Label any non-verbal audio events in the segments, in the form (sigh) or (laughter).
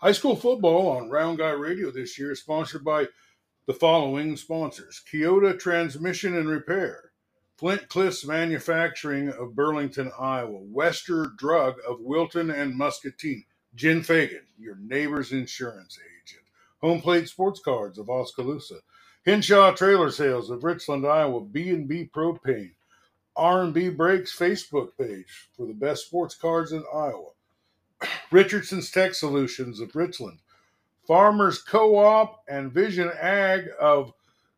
High school football on Round Guy Radio this year is sponsored by the following sponsors Keota Transmission and Repair, Flint Cliffs Manufacturing of Burlington, Iowa, Wester Drug of Wilton and Muscatine, Jen Fagan, your neighbor's insurance agent, Home Plate Sports Cards of Oskaloosa, Henshaw Trailer Sales of Richland, Iowa, B&B Propane, R&B Breaks Facebook page for the best sports cards in Iowa, Richardson's Tech Solutions of Richland, Farmers Co-op and Vision Ag of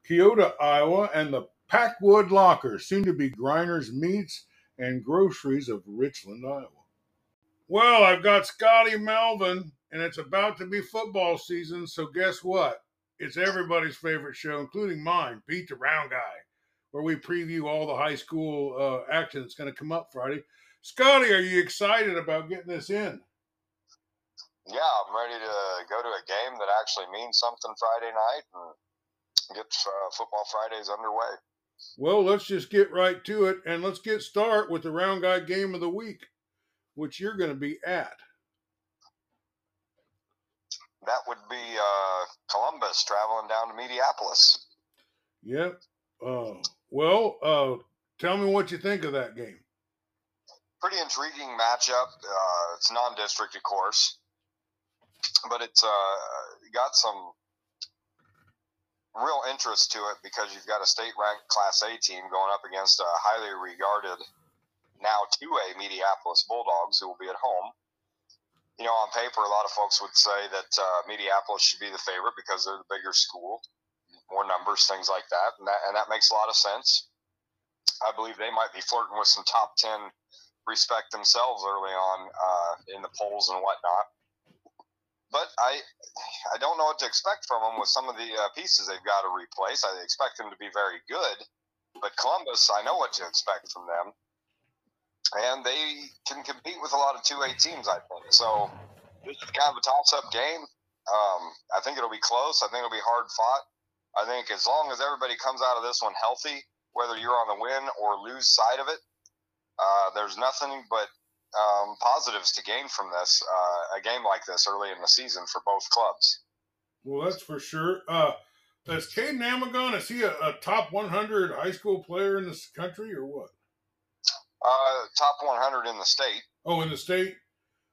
Keota, Iowa, and the Packwood Locker, soon to be Griner's Meats and Groceries of Richland, Iowa. Well, I've got Scotty Melvin, and it's about to be football season, so guess what? It's everybody's favorite show, including mine, Beat the Round Guy, where we preview all the high school uh, action that's going to come up Friday. Scotty, are you excited about getting this in? Yeah, I'm ready to go to a game that actually means something Friday night and get uh, Football Fridays underway. Well, let's just get right to it, and let's get start with the Round Guy Game of the Week, which you're going to be at. That would be uh, Columbus traveling down to Mediapolis. Yep. Uh, well, uh, tell me what you think of that game. Pretty intriguing matchup. Uh, it's non-district, of course, but it's uh, got some real interest to it because you've got a state-ranked Class A team going up against a highly regarded now 2A Mediapolis Bulldogs who will be at home. You know, on paper, a lot of folks would say that uh, should be the favorite because they're the bigger school, more numbers, things like that, and that and that makes a lot of sense. I believe they might be flirting with some top ten respect themselves early on uh, in the polls and whatnot but I I don't know what to expect from them with some of the uh, pieces they've got to replace. I expect them to be very good, but Columbus, I know what to expect from them, and they can compete with a lot of two A teams. I think so. This is kind of a toss-up game. Um, I think it'll be close. I think it'll be hard fought. I think as long as everybody comes out of this one healthy, whether you're on the win or lose side of it, uh, there's nothing but um, positives to gain from this uh, a game like this early in the season for both clubs. Well, that's for sure. Uh, is Caden Amagon, is he a, a, top 100 high school player in this country or what? Uh, top 100 in the state. Oh, in the state?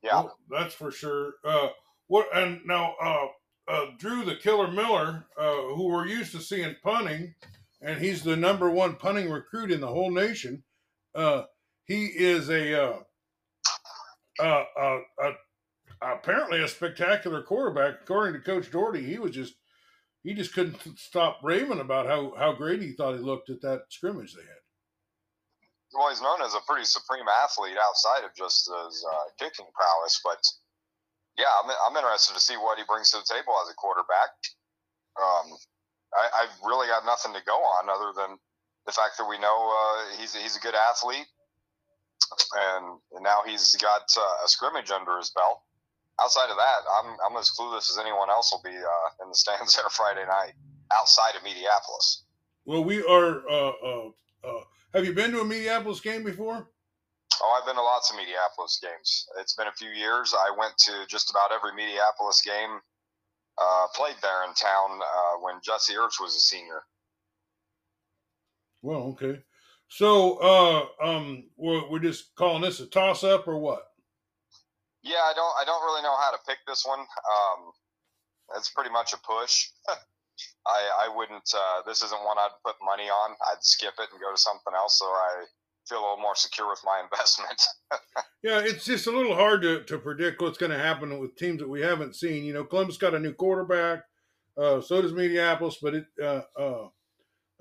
Yeah. Well, that's for sure. Uh, what and now uh, uh, Drew the Killer Miller, uh, who we're used to seeing punting, and he's the number one punting recruit in the whole nation. Uh, he is a uh, uh, uh, apparently a spectacular quarterback. According to Coach Doherty, he was just he just couldn't (laughs) stop raving about how how great he thought he looked at that scrimmage they had. Well, he's known as a pretty supreme athlete outside of just his uh, kicking prowess, but yeah, I'm, I'm interested to see what he brings to the table as a quarterback. Um, I, I've really got nothing to go on other than the fact that we know uh, he's he's a good athlete and, now he's got uh, a scrimmage under his belt. Outside of that, I'm, I'm as clueless as anyone else will be uh, in the stands (laughs) there Friday night outside of Mediapolis. Well, we are. Uh, uh, uh, have you been to a Mediapolis game before? Oh, I've been to lots of Mediapolis games. It's been a few years. I went to just about every Mediapolis game uh, played there in town uh, when Jesse Ertz was a senior. Well, okay. So, uh, um, we're, we're just calling this a toss up or what? Yeah, I don't, I don't really know how to pick this one. Um, it's pretty much a push. (laughs) I, I wouldn't. Uh, this isn't one I'd put money on. I'd skip it and go to something else, so I feel a little more secure with my (laughs) investment. yeah, it's just a little hard to, to predict what's going to happen with teams that we haven't seen. You know, Columbus got a new quarterback. Uh, so does Mediapolis, but it, uh, uh,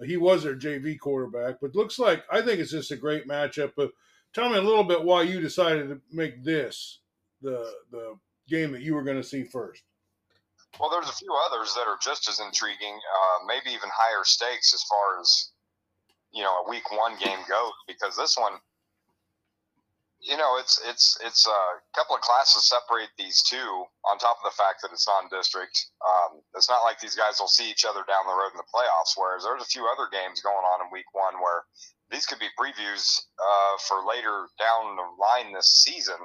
he was their JV quarterback, but looks like I think it's just a great matchup. But tell me a little bit why you decided to make this the the game that you were going to see first. Well, there's a few others that are just as intriguing, uh, maybe even higher stakes as far as you know a week one game goes, because this one you know, it's it's it's a couple of classes separate these two. On top of the fact that it's non-district, um, it's not like these guys will see each other down the road in the playoffs. Whereas there's a few other games going on in week one where these could be previews uh, for later down the line this season.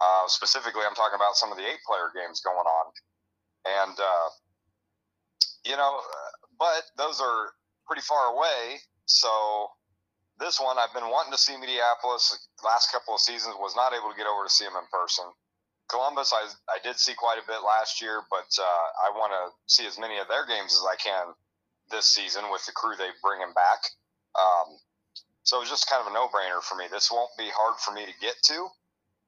Uh, specifically, I'm talking about some of the eight-player games going on, and uh, you know, but those are pretty far away. So this one, I've been wanting to see Mediapolis. Last couple of seasons, was not able to get over to see them in person. Columbus, I, I did see quite a bit last year, but uh, I want to see as many of their games as I can this season with the crew they bring them back. Um, so it's just kind of a no-brainer for me. This won't be hard for me to get to,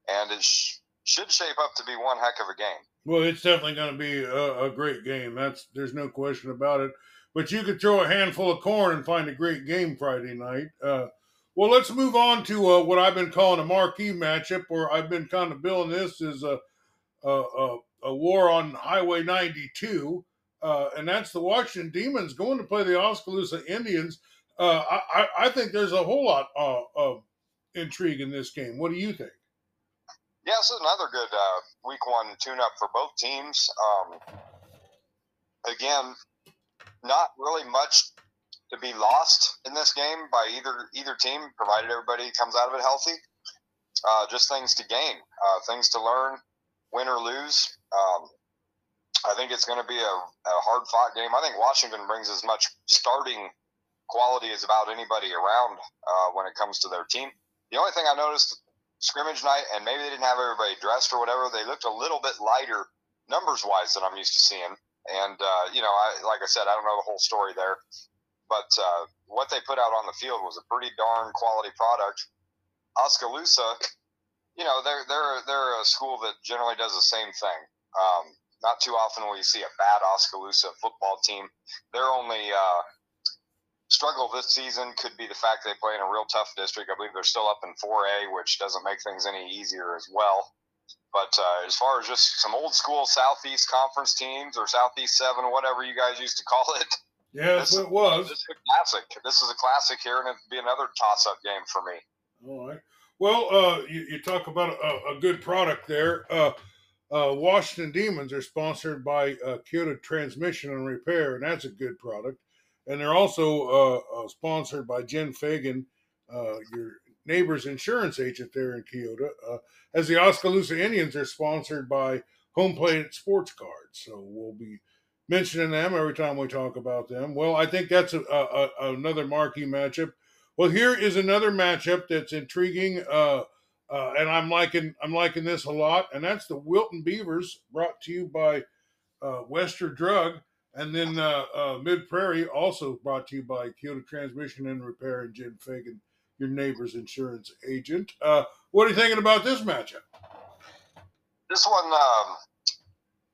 and it sh- should shape up to be one heck of a game. Well, it's definitely going to be a, a, great game. That's there's no question about it. But you could throw a handful of corn and find a great game Friday night. Uh, well, let's move on to uh, what I've been calling a marquee matchup, where I've been kind of billing this as a a, a, a war on Highway 92, uh, and that's the Washington Demons going to play the Oskaloosa Indians. Uh, I, I, think there's a whole lot uh, of intrigue in this game. What do you think? Yeah, this is another good uh, week one tune up for both teams. Um, again, not really much to be lost in this game by either either team, provided everybody comes out of it healthy. Uh, just things to gain, uh, things to learn, win or lose. Um, I think it's going to be a, a hard fought game. I think Washington brings as much starting quality as about anybody around uh, when it comes to their team. The only thing I noticed scrimmage night, and maybe they didn't have everybody dressed or whatever, they looked a little bit lighter numbers wise than I'm used to seeing. And uh, you know, I, like I said, I don't know the whole story there, but uh, what they put out on the field was a pretty darn quality product. Oskaloosa, you know, they're they're they're a school that generally does the same thing. Um, not too often will you see a bad Oskaloosa football team. They're only uh, struggle this season could be the fact they play in a real tough district. I believe they're still up in 4A, which doesn't make things any easier as well. But uh, as far as just some old school Southeast Conference teams or Southeast Seven, whatever you guys used to call it, yeah, this, it was. This is a classic. This is a classic here, and it'd be another toss-up game for me. All right. Well, uh, you, you, talk about a, a good product there. Uh, uh, Washington Demons are sponsored by uh, Keota Transmission and Repair, and that's a good product and they're also uh, uh, sponsored by Jen Fagan, uh, your neighbor's insurance agent there in Keota. Uh, as the Oskaloosa Indians are sponsored by Home Plate Sports Cards, so we'll be mentioning them every time we talk about them. Well, I think that's a, a, a, another marquee matchup. Well, here is another matchup that's intriguing, uh, uh, and I'm liking I'm liking this a lot, and that's the Wilton Beavers, brought to you by Wester Drug and then uh, uh, Mid Prairie, also brought to you by Keota Transmission and Repair and Jim Fagan, your neighbor's insurance agent. What are you thinking about this matchup? This one, um,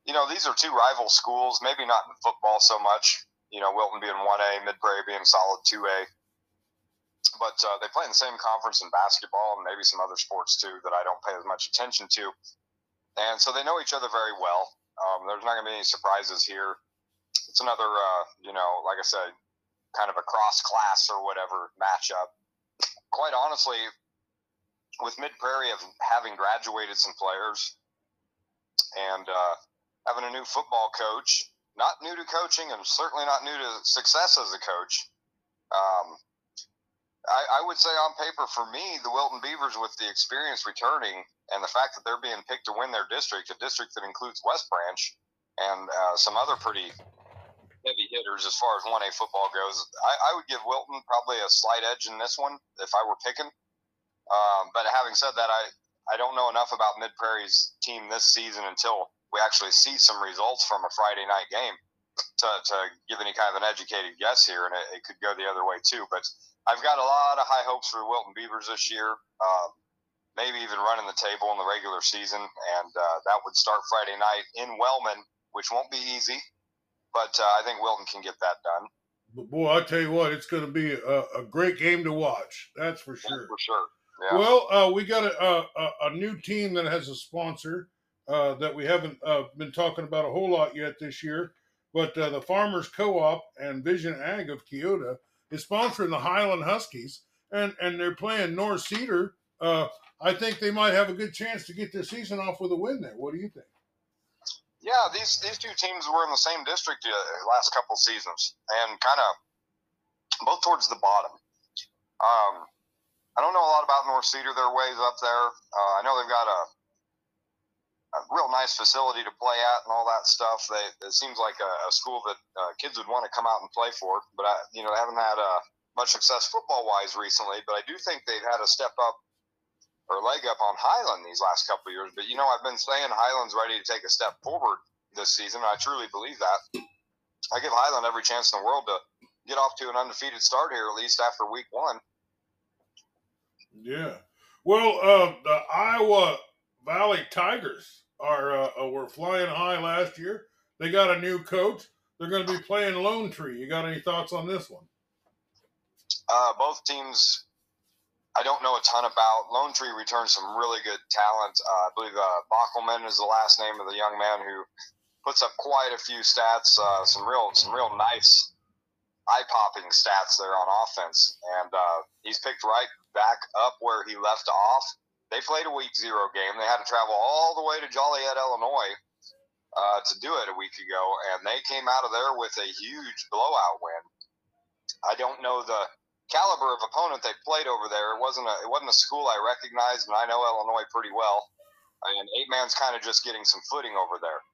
you know, these are two rival schools, maybe not in football so much. You know, Wilton being 1A, Mid Prairie being solid 2A. But uh, they play in the same conference in basketball and maybe some other sports too that I don't pay as much attention to. And so they know each other very well. Um, there's not going to be any surprises here it's another, uh, you know, like I said, kind of a cross class or whatever matchup. Quite honestly, with Mid Prairie of having graduated some players and uh, having a new football coach, not new to coaching and certainly not new to success as a coach. Um, I, I, would say on paper for me, the Wilton Beavers with the experience returning and the fact that they're being picked to win their district, a district that includes West Branch and uh, some other pretty heavy hitters as far as 1A football goes. I, I, would give Wilton probably a slight edge in this one if I were picking. Um, but having said that, I, I don't know enough about Mid Prairie's team this season until we actually see some results from a Friday night game to, to give any kind of an educated guess here, and it, it could go the other way too. But I've got a lot of high hopes for the Wilton Beavers this year. Um, maybe even running the table in the regular season, and uh, that would start Friday night in Wellman, which won't be easy but uh, I think Wilton can get that done. But boy, I tell you what, it's going to be a, a, great game to watch. That's for sure. Yeah, for sure. Yeah. Well, uh, we got a, a, a, new team that has a sponsor uh, that we haven't uh, been talking about a whole lot yet this year. But uh, the Farmers Co-op and Vision Ag of Keota is sponsoring the Highland Huskies, and and they're playing North Cedar. Uh, I think they might have a good chance to get their season off with a win there. What do you think? Yeah, these these two teams were in the same district uh, last couple seasons, and kind of both towards the bottom. Um, I don't know a lot about North Cedar. They're ways up there. Uh, I know they've got a a real nice facility to play at and all that stuff. They it seems like a, a school that uh, kids would want to come out and play for. But I, you know, they haven't had uh, much success football wise recently. But I do think they've had a step up or leg up on Highland these last couple of years. But you know, I've been saying Highland's ready to take a step forward this season. I truly believe that. I give Highland every chance in the world to get off to an undefeated start here, at least after week one. Yeah. Well, uh, the Iowa Valley Tigers are uh, uh, were flying high last year. They got a new coach. They're going to be playing Lone Tree. You got any thoughts on this one? Uh, both teams, I don't know a ton about. Lone Tree returned some really good talent. Uh, I believe uh, is the last name of the young man who puts up quite a few stats. Uh, some real, some real nice, eye-popping stats there on offense, and uh, he's picked right back up where he left off they played a week zero game. They had to travel all the way to Joliet, Illinois, uh, to do it a week ago, and they came out of there with a huge blowout win. I don't know the caliber of opponent they played over there. It wasn't a it wasn't a school I recognized, and I know Illinois pretty well. And eight man's kind of just getting some footing over there.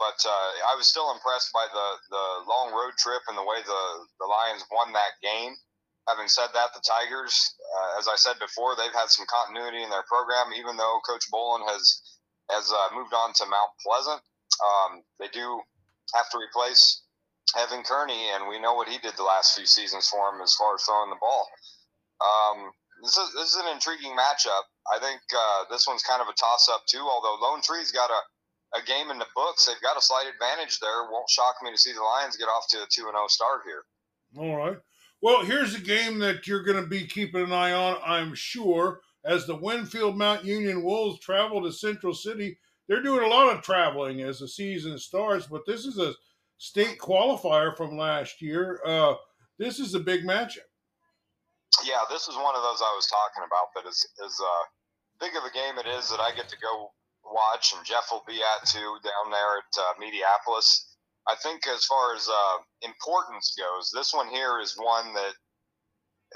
But uh, I was still impressed by the the long road trip and the way the the Lions won that game having said that, the Tigers, uh, as I said before, they've had some continuity in their program, even though Coach Bolin has has uh, moved on to Mount Pleasant. Um, they do have to replace Evan Kearney, and we know what he did the last few seasons for him as far as throwing the ball. Um, this is this is an intriguing matchup. I think uh, this one's kind of a toss up too. Although Lone Tree's got a, a game in the books, they've got a slight advantage there. Won't shock me to see the Lions get off to a two and zero oh start here. All right. Well, here's a game that you're going to be keeping an eye on, I'm sure, as the Winfield Mount Union Wolves travel to Central City. They're doing a lot of traveling as the season starts, but this is a state qualifier from last year. Uh, this is a big matchup. Yeah, this is one of those I was talking about that is is uh, big of a game it is that I get to go watch, and Jeff will be at too down there at uh, Mediapolis. I think as far as uh, importance goes, this one here is one that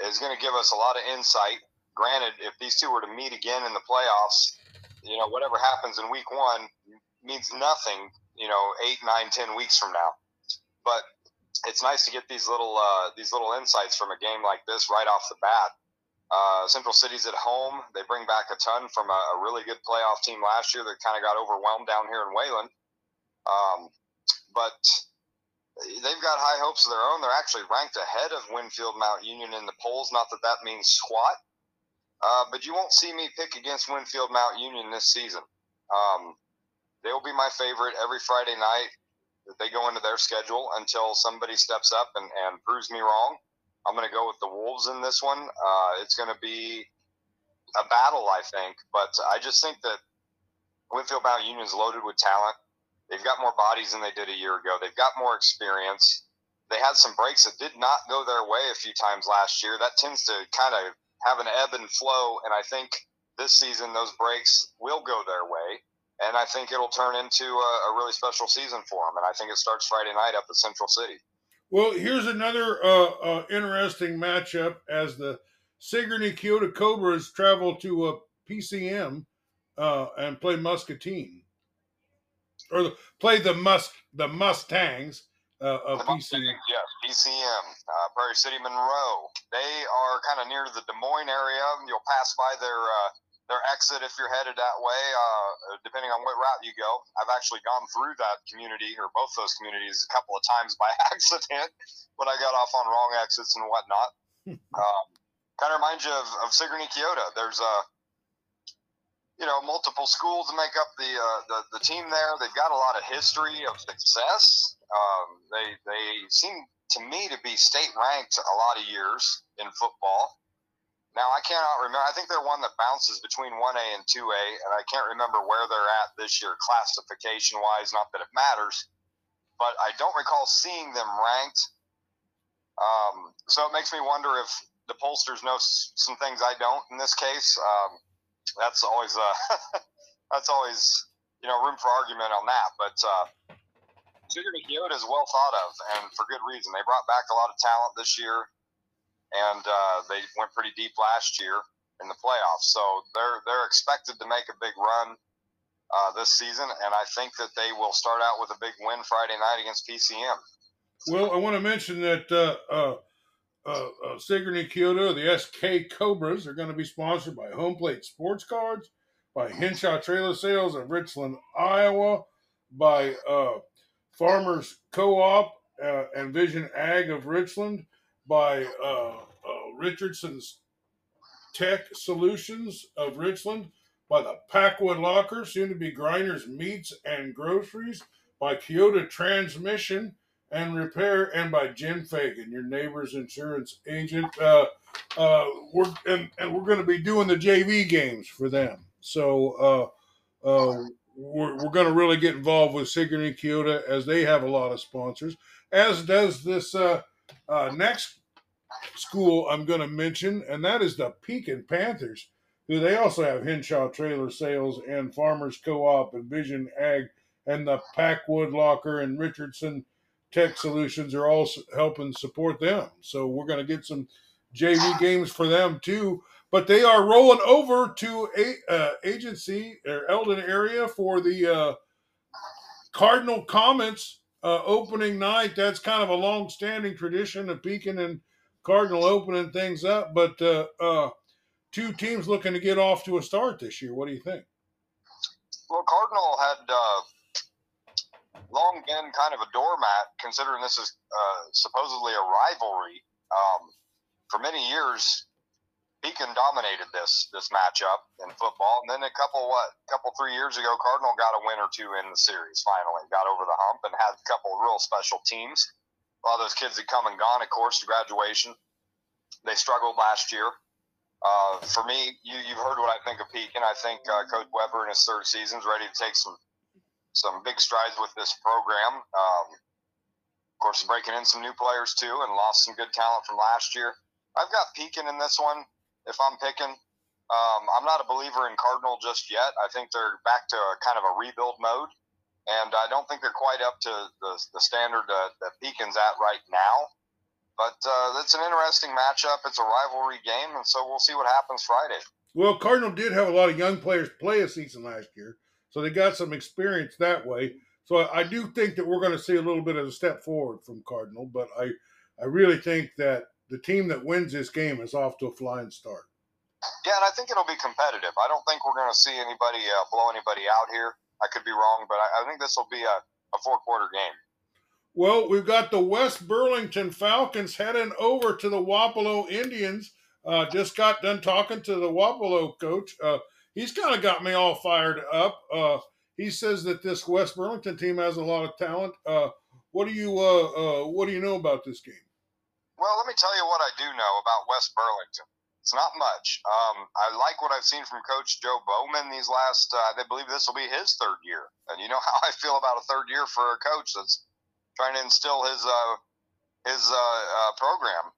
is going to give us a lot of insight. Granted, if these two were to meet again in the playoffs, you know, whatever happens in week one means nothing, you know, eight, nine, ten weeks from now. But it's nice to get these little uh, these little insights from a game like this right off the bat. Uh, Central City's at home. They bring back a ton from a, a really good playoff team last year that kind of got overwhelmed down here in Wayland. Um, but they've got high hopes of their own. They're actually ranked ahead of Winfield Mount Union in the polls. Not that that means squat, uh, but you won't see me pick against Winfield Mount Union this season. Um, they will be my favorite every Friday night that they go into their schedule until somebody steps up and, and proves me wrong. I'm going to go with the Wolves in this one. Uh, it's going to be a battle, I think, but I just think that Winfield Mount Union is loaded with talent. They've got more bodies than they did a year ago. They've got more experience. They had some breaks that did not go their way a few times last year. That tends to kind of have an ebb and flow, and I think this season those breaks will go their way. And I think it'll turn into a, a really special season for them. And I think it starts Friday night up at Central City. Well, here's another uh, uh, interesting matchup as the Sigourney Keota Cobras travel to a PCM uh, and play Muscatine or play the Musk the Mustangs uh, of PCM. Yes, PCM, uh, Prairie City Monroe. They are kind of near the Des Moines area. You'll pass by their uh, their exit if you're headed that way, uh, depending on what route you go. I've actually gone through that community or both those communities a couple of times by (laughs) accident when I got off on wrong exits and whatnot. um, kind of reminds you of, of Sigourney Keota. There's a you know, multiple schools make up the, uh, the the team there. They've got a lot of history of success. Um, they they seem to me to be state ranked a lot of years in football. Now I cannot remember. I think they're one that bounces between one A and two A, and I can't remember where they're at this year classification wise. Not that it matters, but I don't recall seeing them ranked. Um, so it makes me wonder if the pollsters know some things I don't in this case. Um, that's always uh, (laughs) that's always you know room for argument on that. But uh, Keota is well thought of, and for good reason. They brought back a lot of talent this year, and uh, they went pretty deep last year in the playoffs. So they're they're expected to make a big run. uh, this season, and I think that they will start out with a big win Friday night against PCM. Well, I want to mention that uh uh, uh, uh, uh Sigourney Keota, the SK Cobras, are going to be sponsored by Home Plate Sports Cards, by Henshaw Trailer Sales of Richland, Iowa, by uh, Farmers Co-op uh, and Vision Ag of Richland, by uh, Richardson's Tech Solutions of Richland, by the Packwood Locker, soon to be Grinders Meats and Groceries, by Keota Transmission and Repair, and by Jim Fagan, your neighbor's insurance agent. Uh, uh, we're and, and we're going to be doing the JV games for them. So uh, uh, we're, we're going to really get involved with Sigourney Keota as they have a lot of sponsors, as does this uh, uh, next school I'm going to mention, and that is the Pekin Panthers who they also have Henshaw Trailer Sales and Farmers Co-op and Vision Ag and the Packwood Locker and Richardson Tech Solutions are all helping support them. So we're going to get some JV games for them too. But they are rolling over to a uh, agency or Eldon area for the uh, Cardinal Comets uh, opening night. That's kind of a long-standing tradition of Pekin and Cardinal opening things up. But uh, uh, two teams looking to get off to a start this year. What do you think? Well, Cardinal had uh, long been kind of a doormat, considering this is uh, supposedly a rivalry. Um, for many years, Pekin dominated this this matchup in football, and then a couple what couple three years ago, Cardinal got a win or two in the series. Finally, got over the hump and had a couple real special teams. A lot of those kids had come and gone, of course, to graduation. They struggled last year. Uh, for me, you, you've heard what I think of Pekin. I think uh, Coach Weber in his third season is ready to take some some big strides with this program. Um, of course, breaking in some new players too, and lost some good talent from last year. I've got Pekin in this one. If I'm picking, um, I'm not a believer in Cardinal just yet. I think they're back to a kind of a rebuild mode, and I don't think they're quite up to the, the standard that, that Pekin's at right now. But uh, it's an interesting matchup. It's a rivalry game, and so we'll see what happens Friday. Well, Cardinal did have a lot of young players play a season last year, so they got some experience that way. So I do think that we're going to see a little bit of a step forward from Cardinal, but I, I really think that the team that wins this game is off to a flying start. Yeah, and I think it'll be competitive. I don't think we're going to see anybody uh, blow anybody out here. I could be wrong, but I, I think this will be a, a four quarter game. Well, we've got the West Burlington Falcons heading over to the Wapello Indians. Uh, just got done talking to the Wapello coach. Uh, he's kind of got me all fired up. Uh, he says that this West Burlington team has a lot of talent. Uh, what do you uh, uh, what do you know about this game? Well, let me tell you what I do know about West Burlington. It's not much. Um, I like what I've seen from Coach Joe Bowman these last. I believe this will be his third year, and you know (laughs) how I feel about a third year for a coach that's trying to instill his uh, his uh, uh, program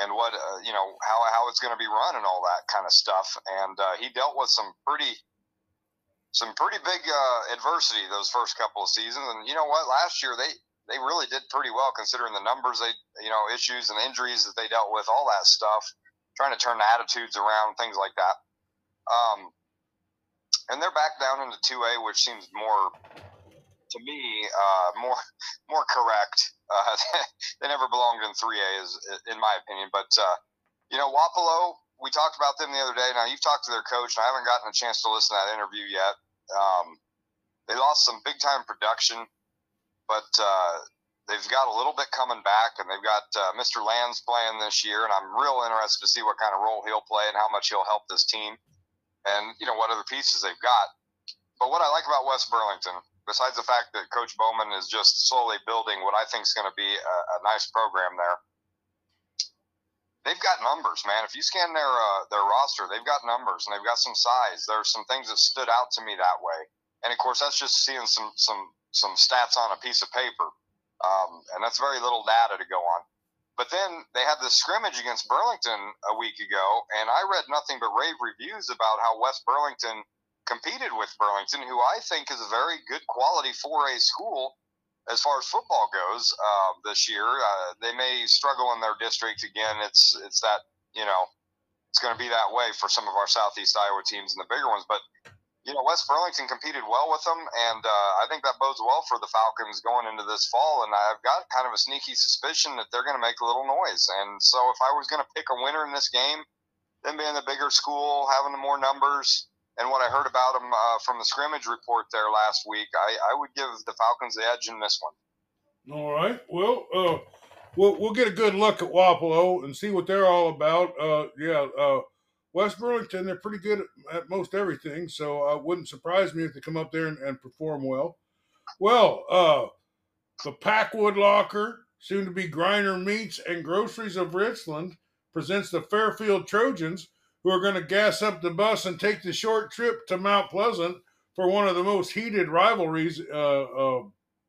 and what uh, you know how how it's going to be run and all that kind of stuff. And uh, he dealt with some pretty some pretty big uh, adversity those first couple of seasons. And you know what? Last year they they really did pretty well considering the numbers they you know issues and injuries that they dealt with, all that stuff. Trying to turn the attitudes around, things like that. Um, and they're back down into two A, which seems more to me uh, more more correct. Uh, (laughs) they never belonged in 3A, is in my opinion. But uh, you know, Wapello, we talked about them the other day. Now you've talked to their coach, and I haven't gotten a chance to listen to that interview yet. Um, they lost some big time production, but uh, they've got a little bit coming back, and they've got uh, Mr. Lands playing this year, and I'm real interested to see what kind of role he'll play and how much he'll help this team, and you know what other pieces they've got. But what I like about West Burlington besides the fact that Coach Bowman is just slowly building what I think is going to be a, a, nice program there. They've got numbers, man. If you scan their uh, their roster, they've got numbers and they've got some size. There's some things that stood out to me that way, and of course, that's just seeing some some some stats on a piece of paper, um, and that's very little data to go on. But then they had the scrimmage against Burlington a week ago, and I read nothing but rave reviews about how West Burlington competed with Burlington, who I think is a very good quality 4A school as far as football goes uh, this year. Uh, they may struggle in their district again. It's it's that you know it's going to be that way for some of our Southeast Iowa teams and the bigger ones. But you know, West Burlington competed well with them, and uh, I think that bodes well for the Falcons going into this fall. And I've got kind of a sneaky suspicion that they're going to make a little noise. And so, if I was going to pick a winner in this game, them being the bigger school, having the more numbers, and what I heard about them uh, from the scrimmage report there last week, I, I would give the Falcons the edge in this one. All right. Well, uh, we'll we'll get a good look at Wapello and see what they're all about. Uh, yeah. Uh, West Burlington, they're pretty good at, most everything, so it uh, wouldn't surprise me if they come up there and, and perform well. Well, uh, the Packwood Locker, soon to be Griner Meats and Groceries of Richland, presents the Fairfield Trojans, who are going to gas up the bus and take the short trip to Mount Pleasant for one of the most heated rivalries uh, uh,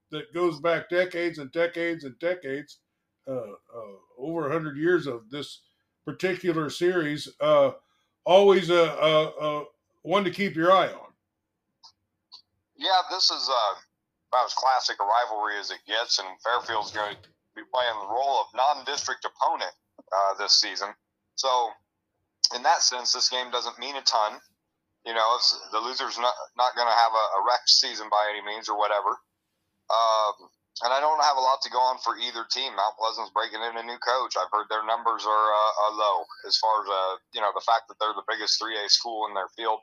that goes back decades and decades and decades, uh, uh over 100 years of this particular series. Uh, always a, a, a one to keep your eye on. Yeah, this is uh, about as classic a rivalry as it gets, and Fairfield's going to be playing the role of non-district opponent this season. So, in that sense, this game doesn't mean a ton. You know, the loser's not not going to have a, a wrecked season by any means or whatever. Um, and I don't have a lot to go on for either team. Mount Pleasant's breaking in a new coach. I've heard their numbers are, uh, low as far as uh, you know the fact that they're the biggest 3A school in their field.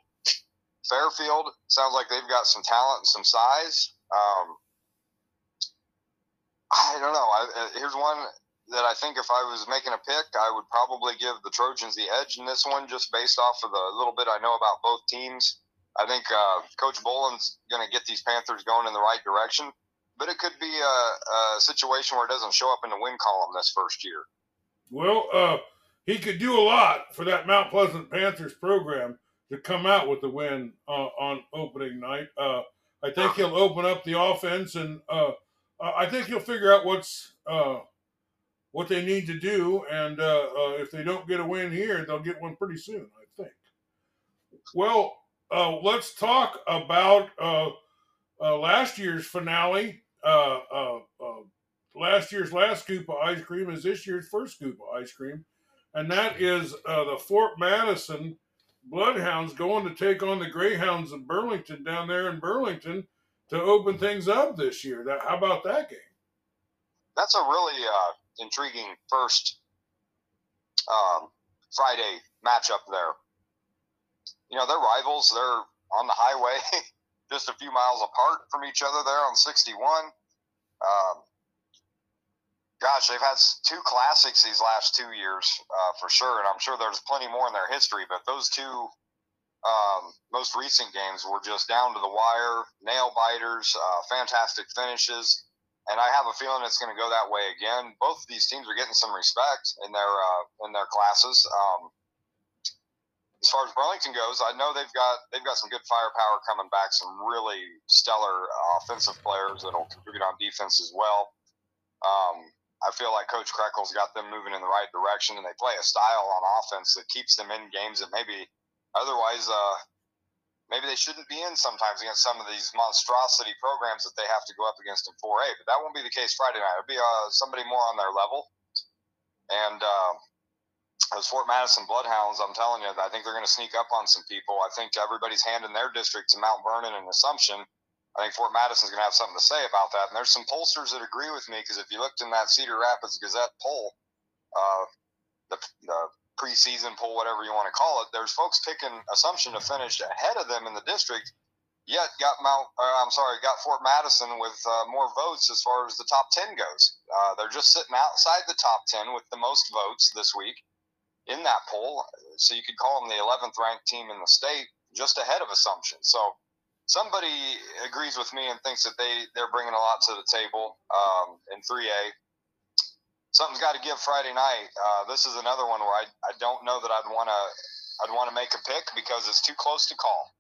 Fairfield sounds like they've got some talent and some size. Um, I don't know. I, uh, here's one that I think if I was making a pick, I would probably give the Trojans the edge in this one, just based off of the little bit I know about both teams. I think uh, Coach Boland's going to get these Panthers going in the right direction but it could be a, a, situation where it doesn't show up in the win column this first year. Well, uh, he could do a lot for that Mount Pleasant Panthers program to come out with the win uh, on opening night. Uh, I think he'll open up the offense, and uh, I think he'll figure out what's uh, what they need to do. And uh, if they don't get a win here, they'll get one pretty soon. I think. Well, let's talk about last year's finale uh, uh, uh, last year's last scoop of ice cream is this year's first scoop of ice cream, and that is uh, the Fort Madison Bloodhounds going to take on the Greyhounds of Burlington down there in Burlington to open things up this year. That how about that game? That's a really uh, intriguing first um, Friday matchup there. You know, they're rivals. They're on the highway. (laughs) just a few miles apart from each other there on 61. Um, gosh, they've had two classics these last two years uh, for sure, and I'm sure there's plenty more in their history. But those two um, most recent games were just down to the wire, nail biters, uh, fantastic finishes, and I have a feeling it's going to go that way again. Both of these teams are getting some respect in their uh, in their classes. Um, as far as Burlington goes, I know they've got they've got some good firepower coming back, some really stellar offensive players that'll contribute on defense as well. Um, I feel like Coach Krekel's got them moving in the right direction, and they play a style on offense that keeps them in games that maybe otherwise uh, maybe they shouldn't be in sometimes against some of these monstrosity programs that they have to go up against in 4A. But that won't be the case Friday night. It'll be uh, somebody more on their level. And uh, those Fort Madison Bloodhounds, I'm telling you, I think they're going to sneak up on some people. I think everybody's hand in their district to Mount Vernon and Assumption. I think Fort Madison's going to have something to say about that. And there's some pollsters that agree with me because if you looked in that Cedar Rapids Gazette poll, uh, the, the preseason poll, whatever you want to call it, there's folks picking Assumption to finish ahead of them in the district. Yet got Mount, uh, I'm sorry, got Fort Madison with uh, more votes as far as the top ten goes. Uh, they're just sitting outside the top ten with the most votes this week in that poll. So you could call them the 11th ranked team in the state, just ahead of Assumption. So somebody agrees with me and thinks that they they're bringing a lot to the table um, in 3A. Something's got to give Friday night. Uh, this is another one where I, I don't know that I'd want to I'd want to make a pick because it's too close to call.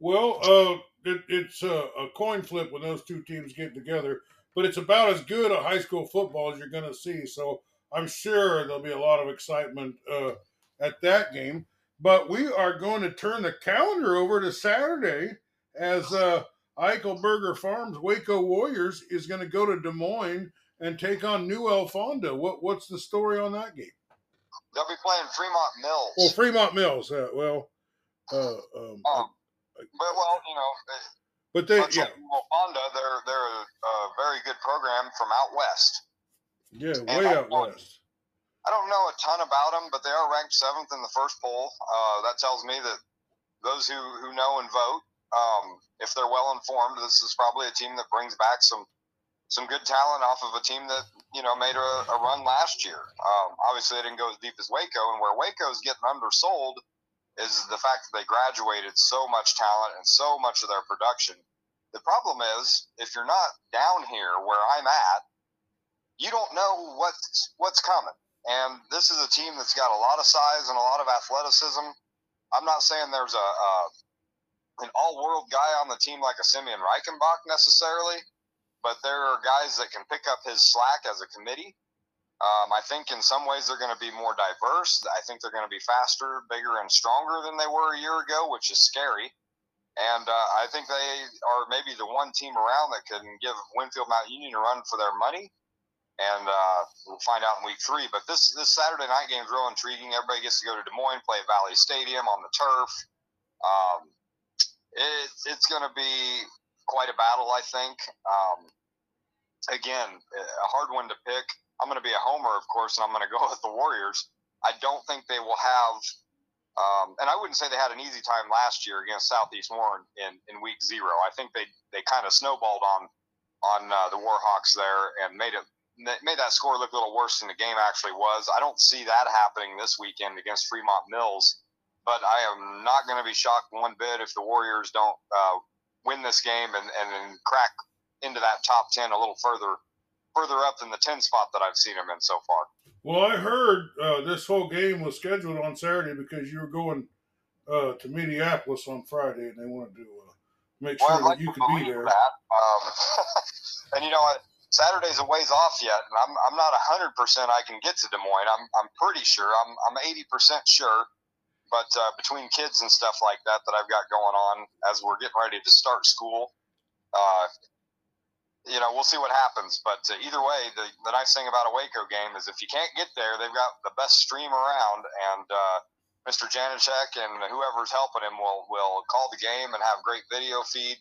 Well, uh, it, it's a, a coin flip when those two teams get together, but it's about as good a high school football as you're going to see. So I'm sure there'll be a lot of excitement uh, at that game. But we are going to turn the calendar over to Saturday as uh, Eichelberger Farms Waco Warriors is going to go to Des Moines and take on New El Fondo. What what's the story on that game? They'll be playing Fremont Mills. Well, Fremont Mills. Uh, well, uh, um, um, But well, you know, but they yeah like Honda, they're they're a, a very good program from out west. yeah and way I out west. I don't know a ton about them, but they are ranked seventh in the first poll. Uh, that tells me that those who, who know and vote, um, if they're well informed, this is probably a team that brings back some some good talent off of a team that you know made a, a run last year. Um, obviously, they didn't go as deep as Waco, and where Waco is getting undersold is the fact that they graduated so much talent and so much of their production. The problem is, if you're not down here where I'm at, you don't know what's what's coming. And this is a team that's got a lot of size and a lot of athleticism. I'm not saying there's a, a an all-world guy on the team like a Simeon Reichenbach necessarily, but there are guys that can pick up his slack as a committee. Um, I think in some ways they're going to be more diverse. I think they're going to be faster, bigger, and stronger than they were a year ago, which is scary. And uh, I think they are maybe the one team around that can give Winfield Mount Union a run for their money and uh, we'll find out in week three. But this this Saturday night game is real intriguing. Everybody gets to go to Des Moines, play at Valley Stadium on the turf. Um, it, it's going to be quite a battle, I think. Um, again, a hard one to pick. I'm going to be a homer, of course, and I'm going to go (laughs) with the Warriors. I don't think they will have, um, and I wouldn't say they had an easy time last year against Southeast Warren in, in week zero. I think they, they kind of snowballed on on uh, the Warhawks there and made it made that score look a little worse than the game actually was. I don't see that happening this weekend against Fremont Mills, but I am not going to be shocked one bit if the Warriors don't uh, win this game and, and then crack into that top 10 a little further further up than the 10 spot that I've seen them in so far. Well, I heard uh, this whole game was scheduled on Saturday because you were going uh, to Mediapolis on Friday, and they wanted to uh, make sure Well, I'd like that you could be there. Um, (laughs) and you know what? Saturday's a ways off yet, and I'm, I'm not 100% I can get to Des Moines. I'm, I'm pretty sure. I'm, I'm 80% sure. But uh, between kids and stuff like that that I've got going on as we're getting ready to start school, uh, you know, we'll see what happens. But uh, either way, the, the nice thing about a Waco game is if you can't get there, they've got the best stream around, and uh, Mr. Janicek and whoever's helping him will will call the game and have great video feed.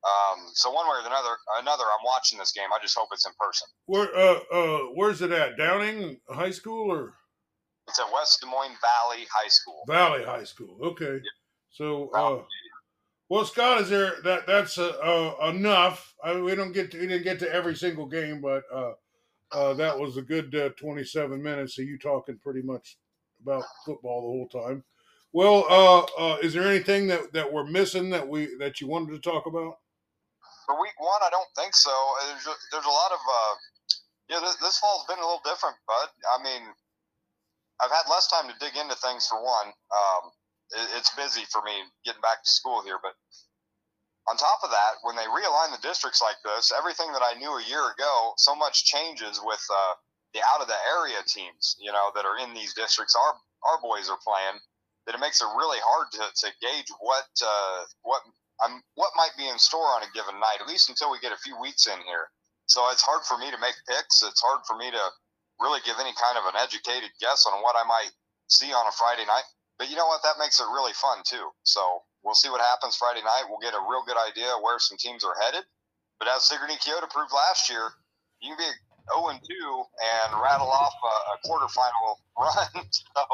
Um, so one way or another, another, I'm watching this game. I just hope it's in person. Where uh uh where's it at? Downing High School or It's at West Des Moines Valley High School. Valley High School? Okay. So uh well Scott is there that that's uh, uh enough. I, we don't get to we didn't get to every single game, but uh uh that was a good uh, 27 minutes of you talking pretty much about football the whole time. Well, uh, is there anything that, that we're missing that we that you wanted to talk about? For week one, I don't think so. There's a, there's a lot of yeah. This, this fall's been a little different, bud. I mean, I've had less time to dig into things for one. Um, it's busy for me getting back to school here, but on top of that, when they realign the districts like this, everything that I knew a year ago, so much changes with uh, the out of the area teams, you know, that are in these districts. Our our boys are playing that it makes it really hard to, to gauge what uh, what um, what might be in store on a given night, at least until we get a few weeks in here. So it's hard for me to make picks. It's hard for me to really give any kind of an educated guess on what I might see on a Friday night. But you know what? That makes it really fun too. So we'll see what happens Friday night. We'll get a real good idea where some teams are headed. But as Sigourney Keota proved last year, you can be 0 and 2 and rattle off a, a quarterfinal (laughs) run. so,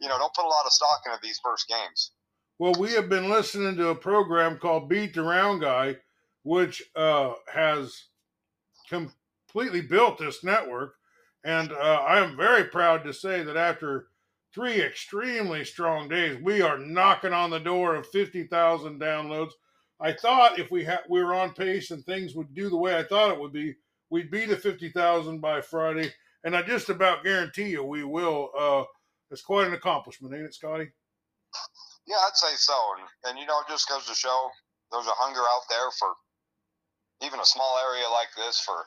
you know, don't put a lot of stock into these first games. Well, we have been listening to a program called Beat the Round Guy, which uh, has completely built this network. And uh, I am very proud to say that after three extremely strong days, we are knocking on the door of 50,000 downloads. I thought if we had we were on pace and things would do the way I thought it would be, we'd be to 50,000 by Friday. And I just about guarantee you we will. Uh, it's quite an accomplishment, ain't it, Scotty? Yeah, I'd say so. And, and you know, it just goes to show there's a hunger out there for even a small area like this for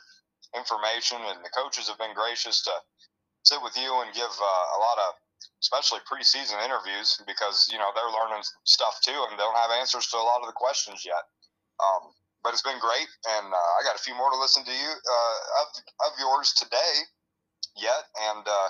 information. And the coaches have been gracious to sit with you and give uh, a lot of, especially preseason interviews, because, you know, they're learning stuff too and don't have answers to a lot of the questions yet. Um, but it's been great. And uh, I got a few more to listen to you uh, of, of yours today yet. And, uh,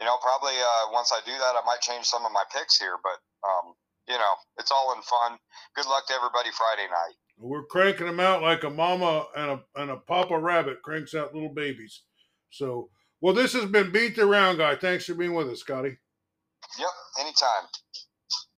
you know, probably uh, once I do that, I might change some of my picks here. But um, you know, it's all in fun. Good luck to everybody Friday night. We're cranking them out like a mama and a and a papa rabbit cranks out little babies. So, well, this has been Beat the Round Guy. Thanks for being with us, Scotty. Yep, anytime.